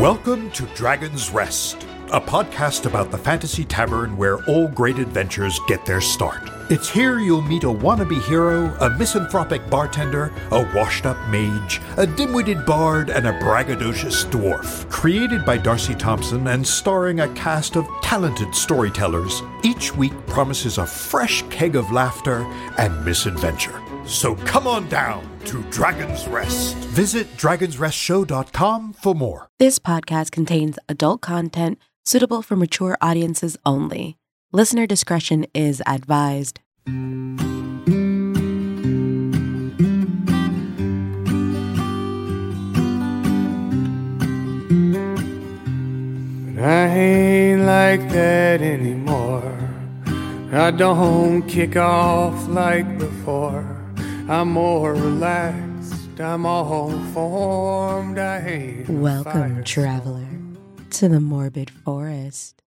Welcome to Dragon's Rest, a podcast about the fantasy tavern where all great adventures get their start. It's here you'll meet a wannabe hero, a misanthropic bartender, a washed up mage, a dim witted bard, and a braggadocious dwarf. Created by Darcy Thompson and starring a cast of talented storytellers, each week promises a fresh keg of laughter and misadventure. So come on down to Dragon's Rest. Visit dragonsrestshow.com for more. This podcast contains adult content suitable for mature audiences only. Listener discretion is advised. But I ain't like that anymore. I don't kick off like before. I'm more relaxed. I'm all formed. I a Welcome, fire traveler, to the morbid forest.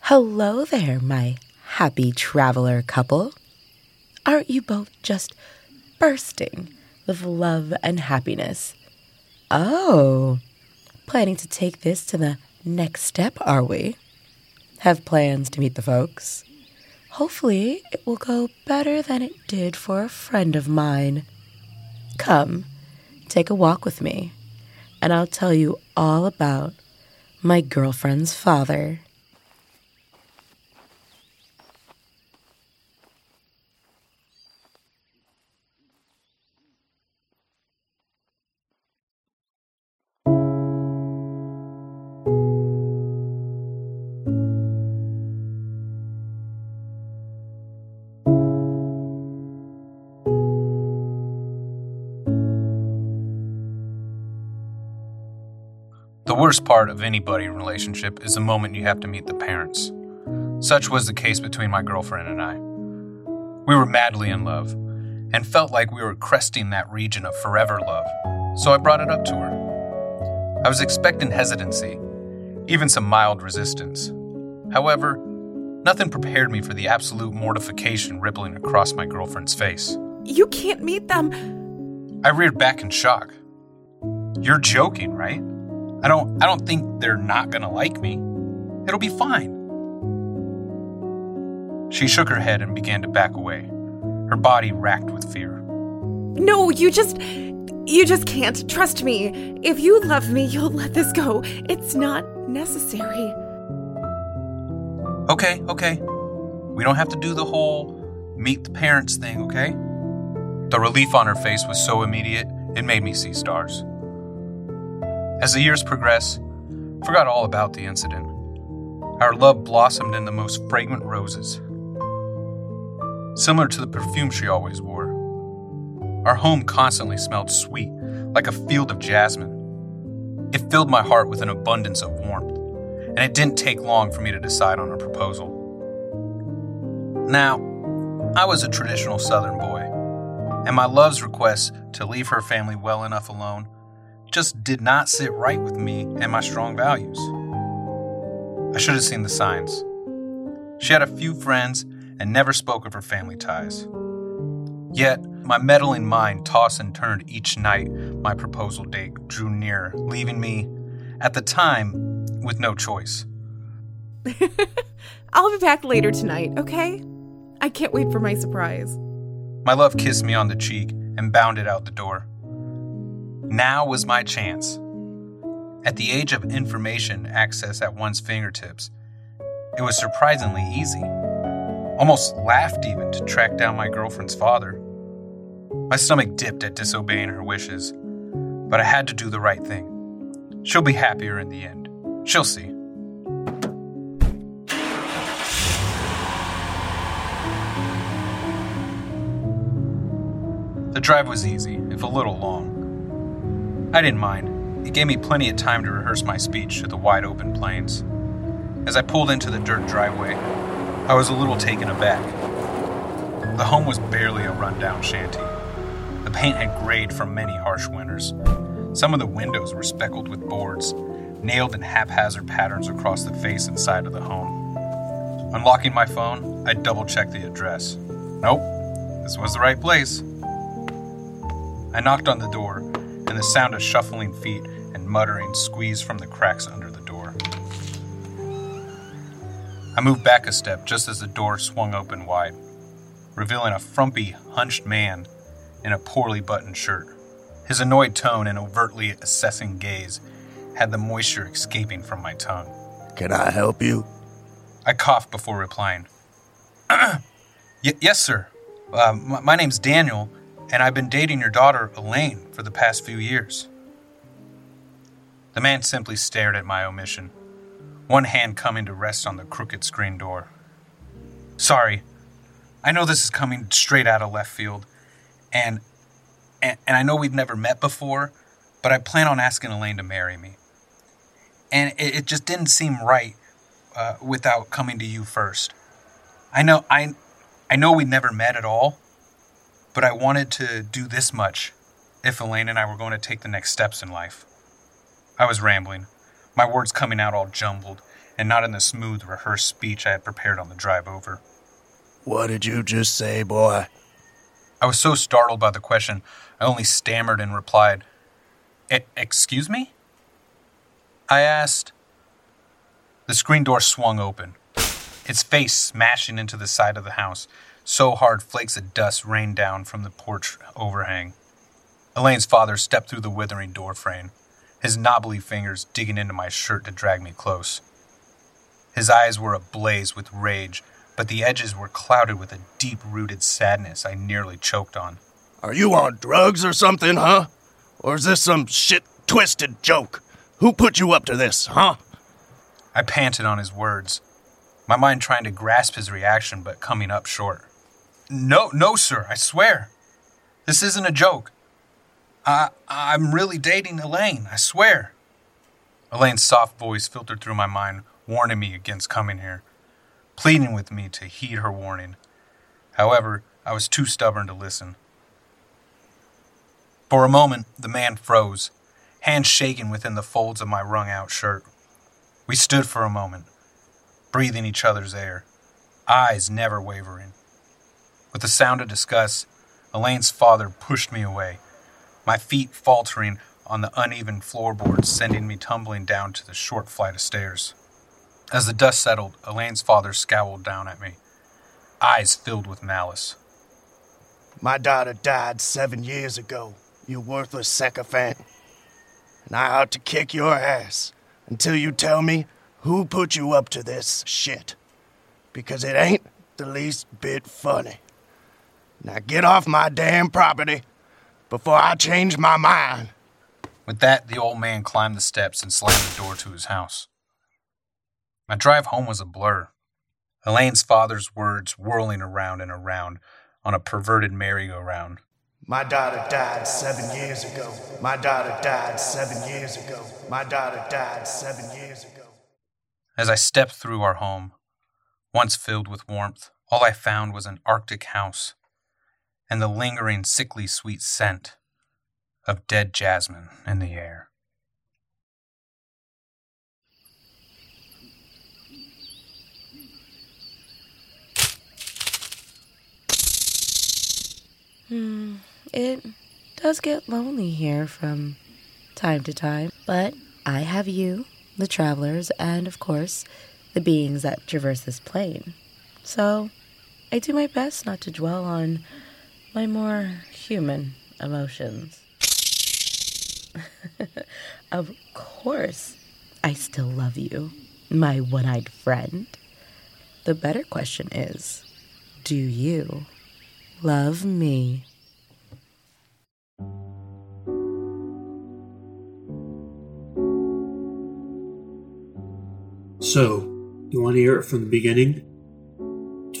Hello there, my happy traveler couple. Aren't you both just bursting with love and happiness? Oh, planning to take this to the next step, are we? Have plans to meet the folks? Hopefully, it will go better than it did for a friend of mine. Come, take a walk with me, and I'll tell you all about my girlfriend's father. The worst part of any buddy relationship is the moment you have to meet the parents. Such was the case between my girlfriend and I. We were madly in love and felt like we were cresting that region of forever love, so I brought it up to her. I was expecting hesitancy, even some mild resistance. However, nothing prepared me for the absolute mortification rippling across my girlfriend's face. You can't meet them. I reared back in shock. You're joking, right? I don't I don't think they're not going to like me. It'll be fine. She shook her head and began to back away, her body racked with fear. No, you just. You just can't. Trust me. If you love me, you'll let this go. It's not necessary. Okay, okay. We don't have to do the whole meet the parents thing, okay? The relief on her face was so immediate, it made me see stars. As the years progressed, I forgot all about the incident. Our love blossomed in the most fragrant roses, similar to the perfume she always wore. Our home constantly smelled sweet, like a field of jasmine. It filled my heart with an abundance of warmth, and it didn't take long for me to decide on a proposal. Now, I was a traditional Southern boy, and my love's request to leave her family well enough alone just did not sit right with me and my strong values. I should have seen the signs. She had a few friends and never spoke of her family ties. Yet, my meddling mind tossed and turned each night my proposal date drew near, leaving me, at the time, with no choice. I'll be back later tonight, okay? I can't wait for my surprise. My love kissed me on the cheek and bounded out the door. Now was my chance. At the age of information access at one's fingertips, it was surprisingly easy. Almost laughed even to track down my girlfriend's father. My stomach dipped at disobeying her wishes, but I had to do the right thing. She'll be happier in the end. She'll see. The drive was easy, if a little long. I didn't mind. It gave me plenty of time to rehearse my speech to the wide open plains. As I pulled into the dirt driveway, I was a little taken aback. The home was barely a rundown shanty. The paint had grayed from many harsh winters. Some of the windows were speckled with boards, nailed in haphazard patterns across the face and side of the home. Unlocking my phone, I double checked the address. Nope, this was the right place. I knocked on the door, the sound of shuffling feet and muttering squeezed from the cracks under the door. I moved back a step just as the door swung open wide, revealing a frumpy, hunched man in a poorly buttoned shirt. His annoyed tone and overtly assessing gaze had the moisture escaping from my tongue. Can I help you? I coughed before replying. y- yes, sir. Uh, m- my name's Daniel, and I've been dating your daughter, Elaine, for the past few years. The man simply stared at my omission, one hand coming to rest on the crooked screen door. Sorry, I know this is coming straight out of left field, and, and, and I know we've never met before, but I plan on asking Elaine to marry me. And it, it just didn't seem right uh, without coming to you first. I know I I know we never met at all, but I wanted to do this much if Elaine and I were going to take the next steps in life. I was rambling, my words coming out all jumbled and not in the smooth, rehearsed speech I had prepared on the drive over. What did you just say, boy? I was so startled by the question, I only stammered and replied, "E- Excuse me? I asked. The screen door swung open, its face smashing into the side of the house, so hard flakes of dust rained down from the porch overhang. Elaine's father stepped through the withering door frame, his knobbly fingers digging into my shirt to drag me close. His eyes were ablaze with rage, but the edges were clouded with a deep rooted sadness I nearly choked on. Are you on drugs or something, huh? Or is this some shit twisted joke? Who put you up to this, huh? I panted on his words, my mind trying to grasp his reaction but coming up short. No, no, sir, I swear. This isn't a joke. I, I'm really dating Elaine, I swear. Elaine's soft voice filtered through my mind, warning me against coming here, pleading with me to heed her warning. However, I was too stubborn to listen. For a moment, the man froze, hands shaking within the folds of my wrung out shirt. We stood for a moment, breathing each other's air, eyes never wavering. With a sound of disgust, Elaine's father pushed me away, my feet faltering on the uneven floorboards, sending me tumbling down to the short flight of stairs. As the dust settled, Elaine's father scowled down at me, eyes filled with malice. My daughter died seven years ago, you worthless sycophant. And I ought to kick your ass until you tell me who put you up to this shit. Because it ain't the least bit funny. Now get off my damn property before I change my mind. With that, the old man climbed the steps and slammed the door to his house. My drive home was a blur. Elaine's father's words whirling around and around on a perverted merry-go-round. My daughter died seven years ago. My daughter died seven years ago. My daughter died seven years ago. As I stepped through our home, once filled with warmth, all I found was an Arctic house and the lingering, sickly sweet scent of dead jasmine in the air. Hmm, it does get lonely here from time to time, but I have you, the travelers, and of course, the beings that traverse this plane. So I do my best not to dwell on my more human emotions. of course, I still love you, my one eyed friend. The better question is do you love me? So, you want to hear it from the beginning?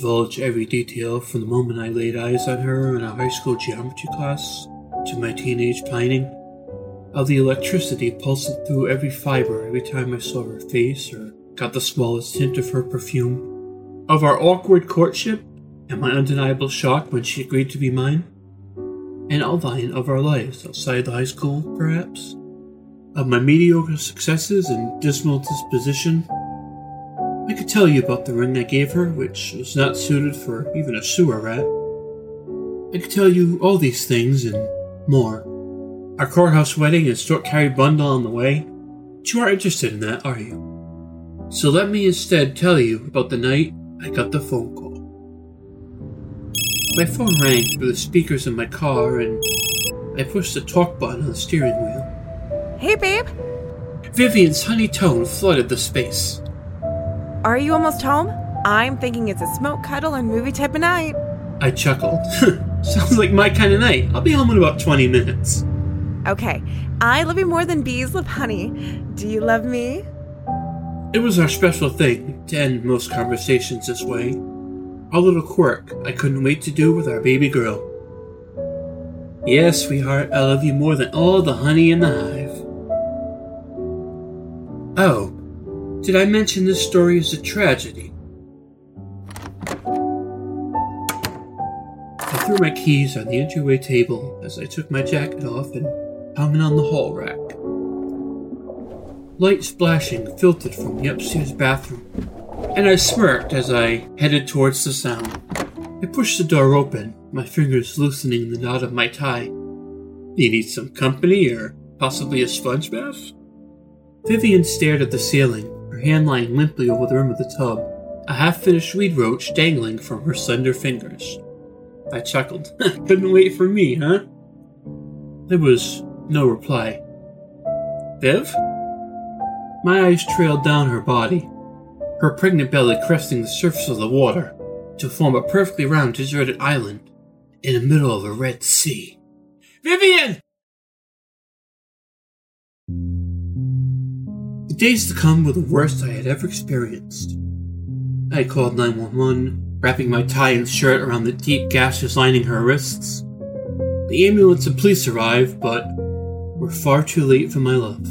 Divulge every detail from the moment I laid eyes on her in a high school geometry class to my teenage pining? Of the electricity pulsing through every fiber every time I saw her face or got the smallest hint of her perfume? Of our awkward courtship and my undeniable shock when she agreed to be mine? An outline of our lives outside the high school, perhaps? Of my mediocre successes and dismal disposition? I could tell you about the ring I gave her, which was not suited for even a sewer rat. I could tell you all these things and more. our courthouse wedding and Stork Carry bundle on the way. But you aren't interested in that, are you? So let me instead tell you about the night I got the phone call. My phone rang through the speakers in my car, and I pushed the talk button on the steering wheel. Hey, babe. Vivian's honey tone flooded the space. Are you almost home? I'm thinking it's a smoke, cuddle, and movie type of night. I chuckled. Sounds like my kind of night. I'll be home in about 20 minutes. Okay, I love you more than bees love honey. Do you love me? It was our special thing to end most conversations this way. A little quirk I couldn't wait to do with our baby girl. Yes, sweetheart, I love you more than all the honey in the hive. Oh, did I mention this story is a tragedy? I threw my keys on the entryway table as I took my jacket off and hung it on the hall rack. Light splashing filtered from the upstairs bathroom, and I smirked as I headed towards the sound. I pushed the door open, my fingers loosening the knot of my tie. You need some company or possibly a sponge bath? Vivian stared at the ceiling, hand lying limply over the rim of the tub, a half finished weed roach dangling from her slender fingers. I chuckled. Couldn't wait for me, huh? There was no reply. Viv? My eyes trailed down her body, her pregnant belly cresting the surface of the water to form a perfectly round deserted island in the middle of a red sea. Vivian! Days to come were the worst I had ever experienced. I called 911, wrapping my tie and shirt around the deep gashes lining her wrists. The ambulance and police arrived, but were far too late for my love.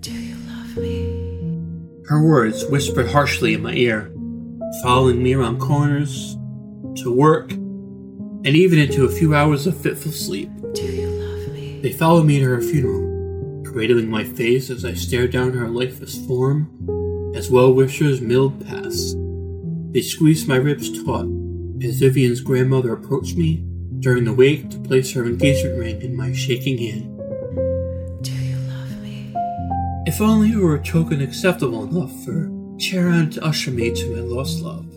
Do you love me? Her words whispered harshly in my ear, following me around corners, to work, and even into a few hours of fitful sleep. Do you love me? They followed me to her funeral, cradling my face as I stared down her lifeless form as well wishers milled past. They squeezed my ribs taut as Vivian's grandmother approached me during the wake to place her engagement ring in my shaking hand. Do you love me? If only it were a token acceptable enough for Charon to usher me to my lost love.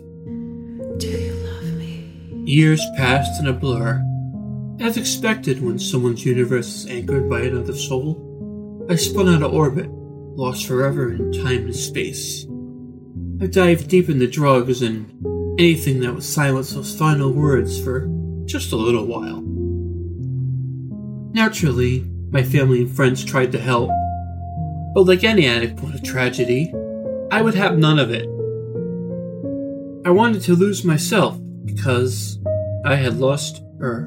Do you love me? Years passed in a blur. As expected when someone's universe is anchored by another soul, I spun out of orbit, lost forever in time and space. I dived deep into drugs and anything that would silence those final words for just a little while. Naturally, my family and friends tried to help, but like any addict with a tragedy, I would have none of it. I wanted to lose myself because I had lost her.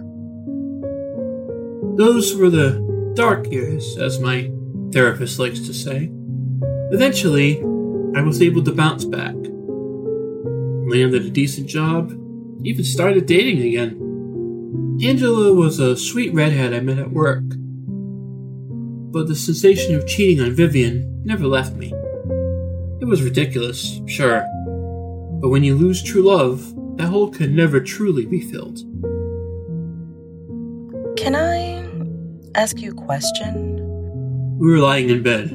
Those were the dark years, as my therapist likes to say. Eventually, I was able to bounce back, landed a decent job, even started dating again. Angela was a sweet redhead I met at work, but the sensation of cheating on Vivian never left me. It was ridiculous, sure, but when you lose true love, that hole can never truly be filled. Can I ask you a question? We were lying in bed,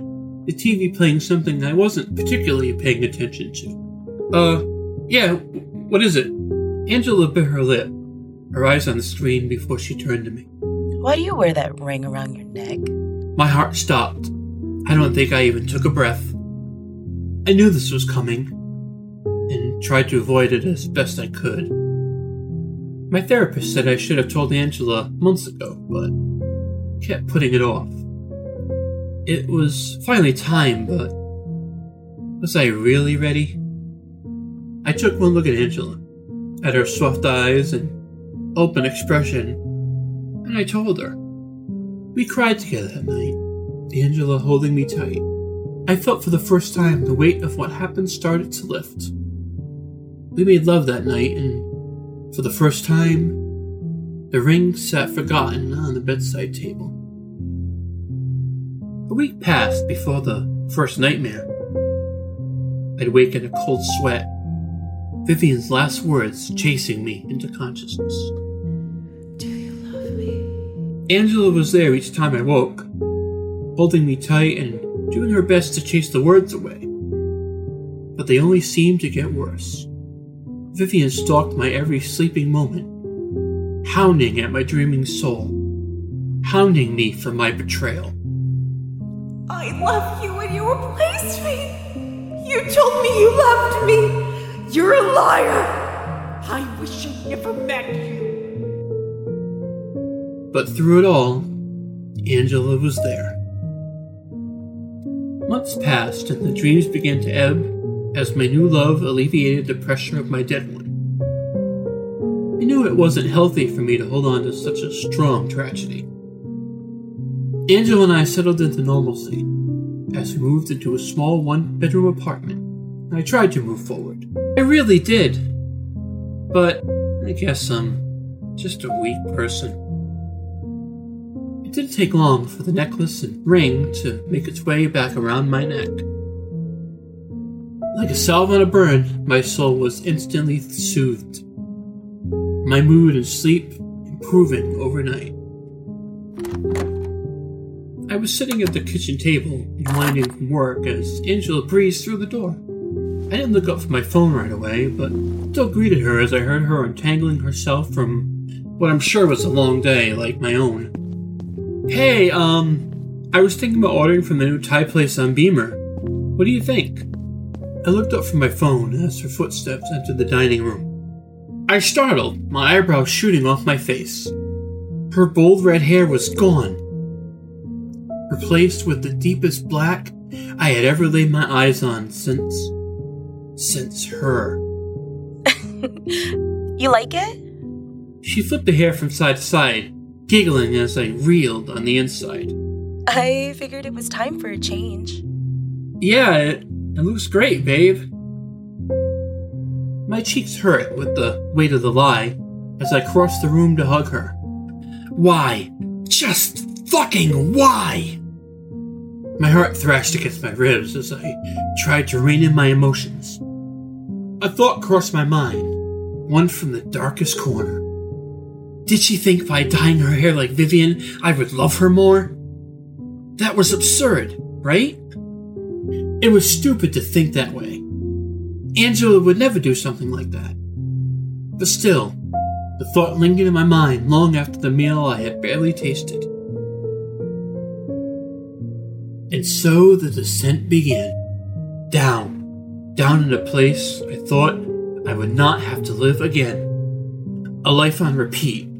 the TV playing something I wasn't particularly paying attention to. Uh, yeah, what is it? Angela bit her lip, her eyes on the screen before she turned to me. Why do you wear that ring around your neck? My heart stopped. I don't think I even took a breath. I knew this was coming, and tried to avoid it as best I could. My therapist said I should have told Angela months ago, but kept putting it off. It was finally time, but was I really ready? I took one look at Angela, at her soft eyes and open expression, and I told her. We cried together that night, Angela holding me tight. I felt for the first time the weight of what happened started to lift. We made love that night, and for the first time, the ring sat forgotten on the bedside table. A week passed before the first nightmare. I'd wake in a cold sweat, Vivian's last words chasing me into consciousness. Do you love me? Angela was there each time I woke, holding me tight and doing her best to chase the words away. But they only seemed to get worse. Vivian stalked my every sleeping moment, hounding at my dreaming soul, hounding me for my betrayal. I love you and you replaced me. You told me you loved me. You're a liar. I wish I never met you. But through it all, Angela was there. Months passed and the dreams began to ebb as my new love alleviated the pressure of my dead one. I knew it wasn't healthy for me to hold on to such a strong tragedy. Angela and I settled into normalcy as we moved into a small one bedroom apartment. I tried to move forward. I really did. But I guess I'm just a weak person. It didn't take long for the necklace and ring to make its way back around my neck. Like a salve on a burn, my soul was instantly soothed. My mood and sleep improving overnight. Was sitting at the kitchen table, winding from work, as Angela breezed through the door. I didn't look up from my phone right away, but still greeted her as I heard her untangling herself from what I'm sure was a long day, like my own. Hey, um, I was thinking about ordering from the new Thai place on Beamer. What do you think? I looked up from my phone as her footsteps entered the dining room. I startled, my eyebrows shooting off my face. Her bold red hair was gone, replaced with the deepest black I had ever laid my eyes on since. since her. you like it? She flipped the hair from side to side, giggling as I reeled on the inside. I figured it was time for a change. Yeah, it, it looks great, babe. My cheeks hurt with the weight of the lie as I crossed the room to hug her. Why? Just fucking why? My heart thrashed against my ribs as I tried to rein in my emotions. A thought crossed my mind, one from the darkest corner. Did she think by dyeing her hair like Vivian, I would love her more? That was absurd, right? It was stupid to think that way. Angela would never do something like that. But still, the thought lingered in my mind long after the meal I had barely tasted. And so the descent began. Down, down in a place I thought I would not have to live again. A life on repeat,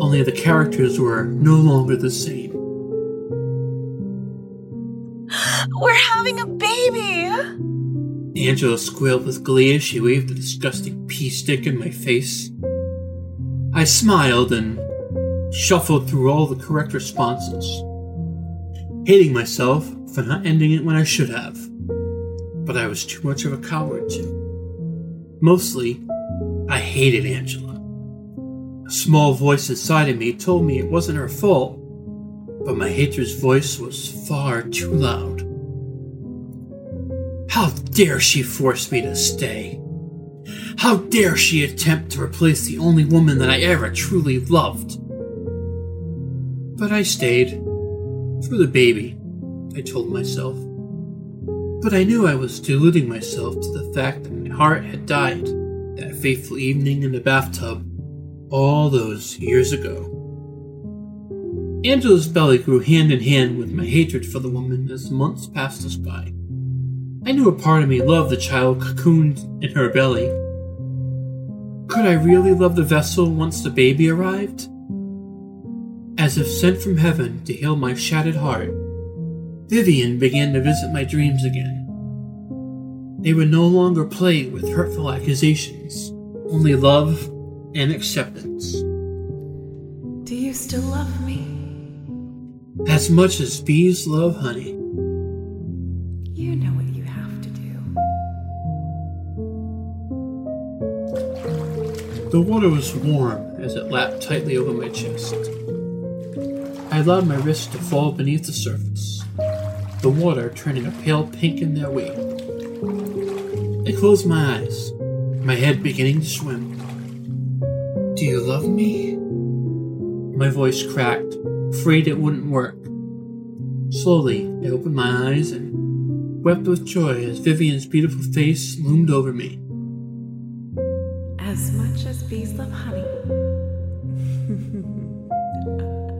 only the characters were no longer the same. We're having a baby! Angela squealed with glee as she waved the disgusting pea stick in my face. I smiled and shuffled through all the correct responses, hating myself for not ending it when I should have. But I was too much of a coward to. Mostly, I hated Angela. A small voice inside of me told me it wasn't her fault, but my hatred's voice was far too loud. How dare she force me to stay? How dare she attempt to replace the only woman that I ever truly loved? But I stayed. For the baby, I told myself. But I knew I was deluding myself to the fact that my heart had died that fateful evening in the bathtub all those years ago. Angela's belly grew hand in hand with my hatred for the woman as months passed us by. I knew a part of me loved the child cocooned in her belly. Could I really love the vessel once the baby arrived? As if sent from heaven to heal my shattered heart, Vivian began to visit my dreams again. They were no longer plagued with hurtful accusations, only love and acceptance. Do you still love me? As much as bees love honey. You know what you have to do. The water was warm as it lapped tightly over my chest. I allowed my wrists to fall beneath the surface, the water turning a pale pink in their wake. I closed my eyes, my head beginning to swim. Do you love me? My voice cracked, afraid it wouldn't work. Slowly, I opened my eyes and wept with joy as Vivian's beautiful face loomed over me. As much as bees love honey.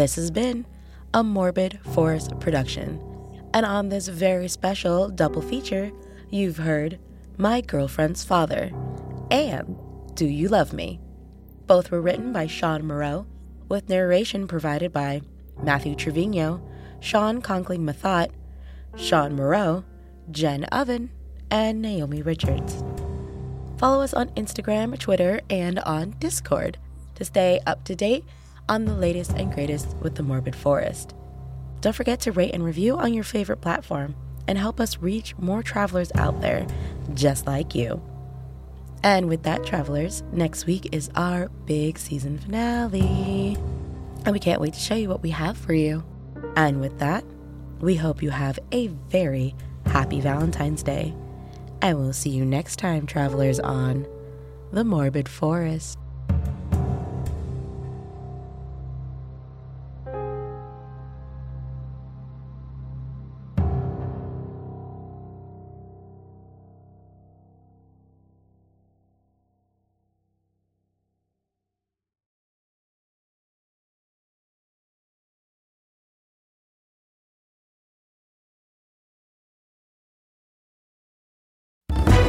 This has been a Morbid Forest production. And on this very special double feature, you've heard My Girlfriend's Father and Do You Love Me? Both were written by Sean Moreau, with narration provided by Matthew Trevino, Sean Conkling Mathot, Sean Moreau, Jen Oven, and Naomi Richards. Follow us on Instagram, Twitter, and on Discord to stay up to date on the latest and greatest with the Morbid Forest. Don't forget to rate and review on your favorite platform and help us reach more travelers out there just like you. And with that, travelers, next week is our big season finale. And we can't wait to show you what we have for you. And with that, we hope you have a very happy Valentine's Day. And we'll see you next time, travelers, on The Morbid Forest.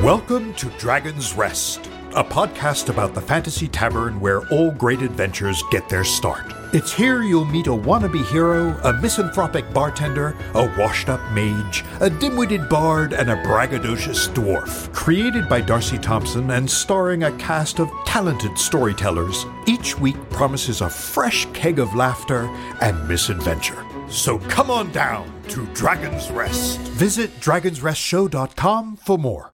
Welcome to Dragon's Rest, a podcast about the fantasy tavern where all great adventures get their start. It's here you'll meet a wannabe hero, a misanthropic bartender, a washed up mage, a dim witted bard, and a braggadocious dwarf. Created by Darcy Thompson and starring a cast of talented storytellers, each week promises a fresh keg of laughter and misadventure. So come on down to Dragon's Rest. Visit dragonsrestshow.com for more.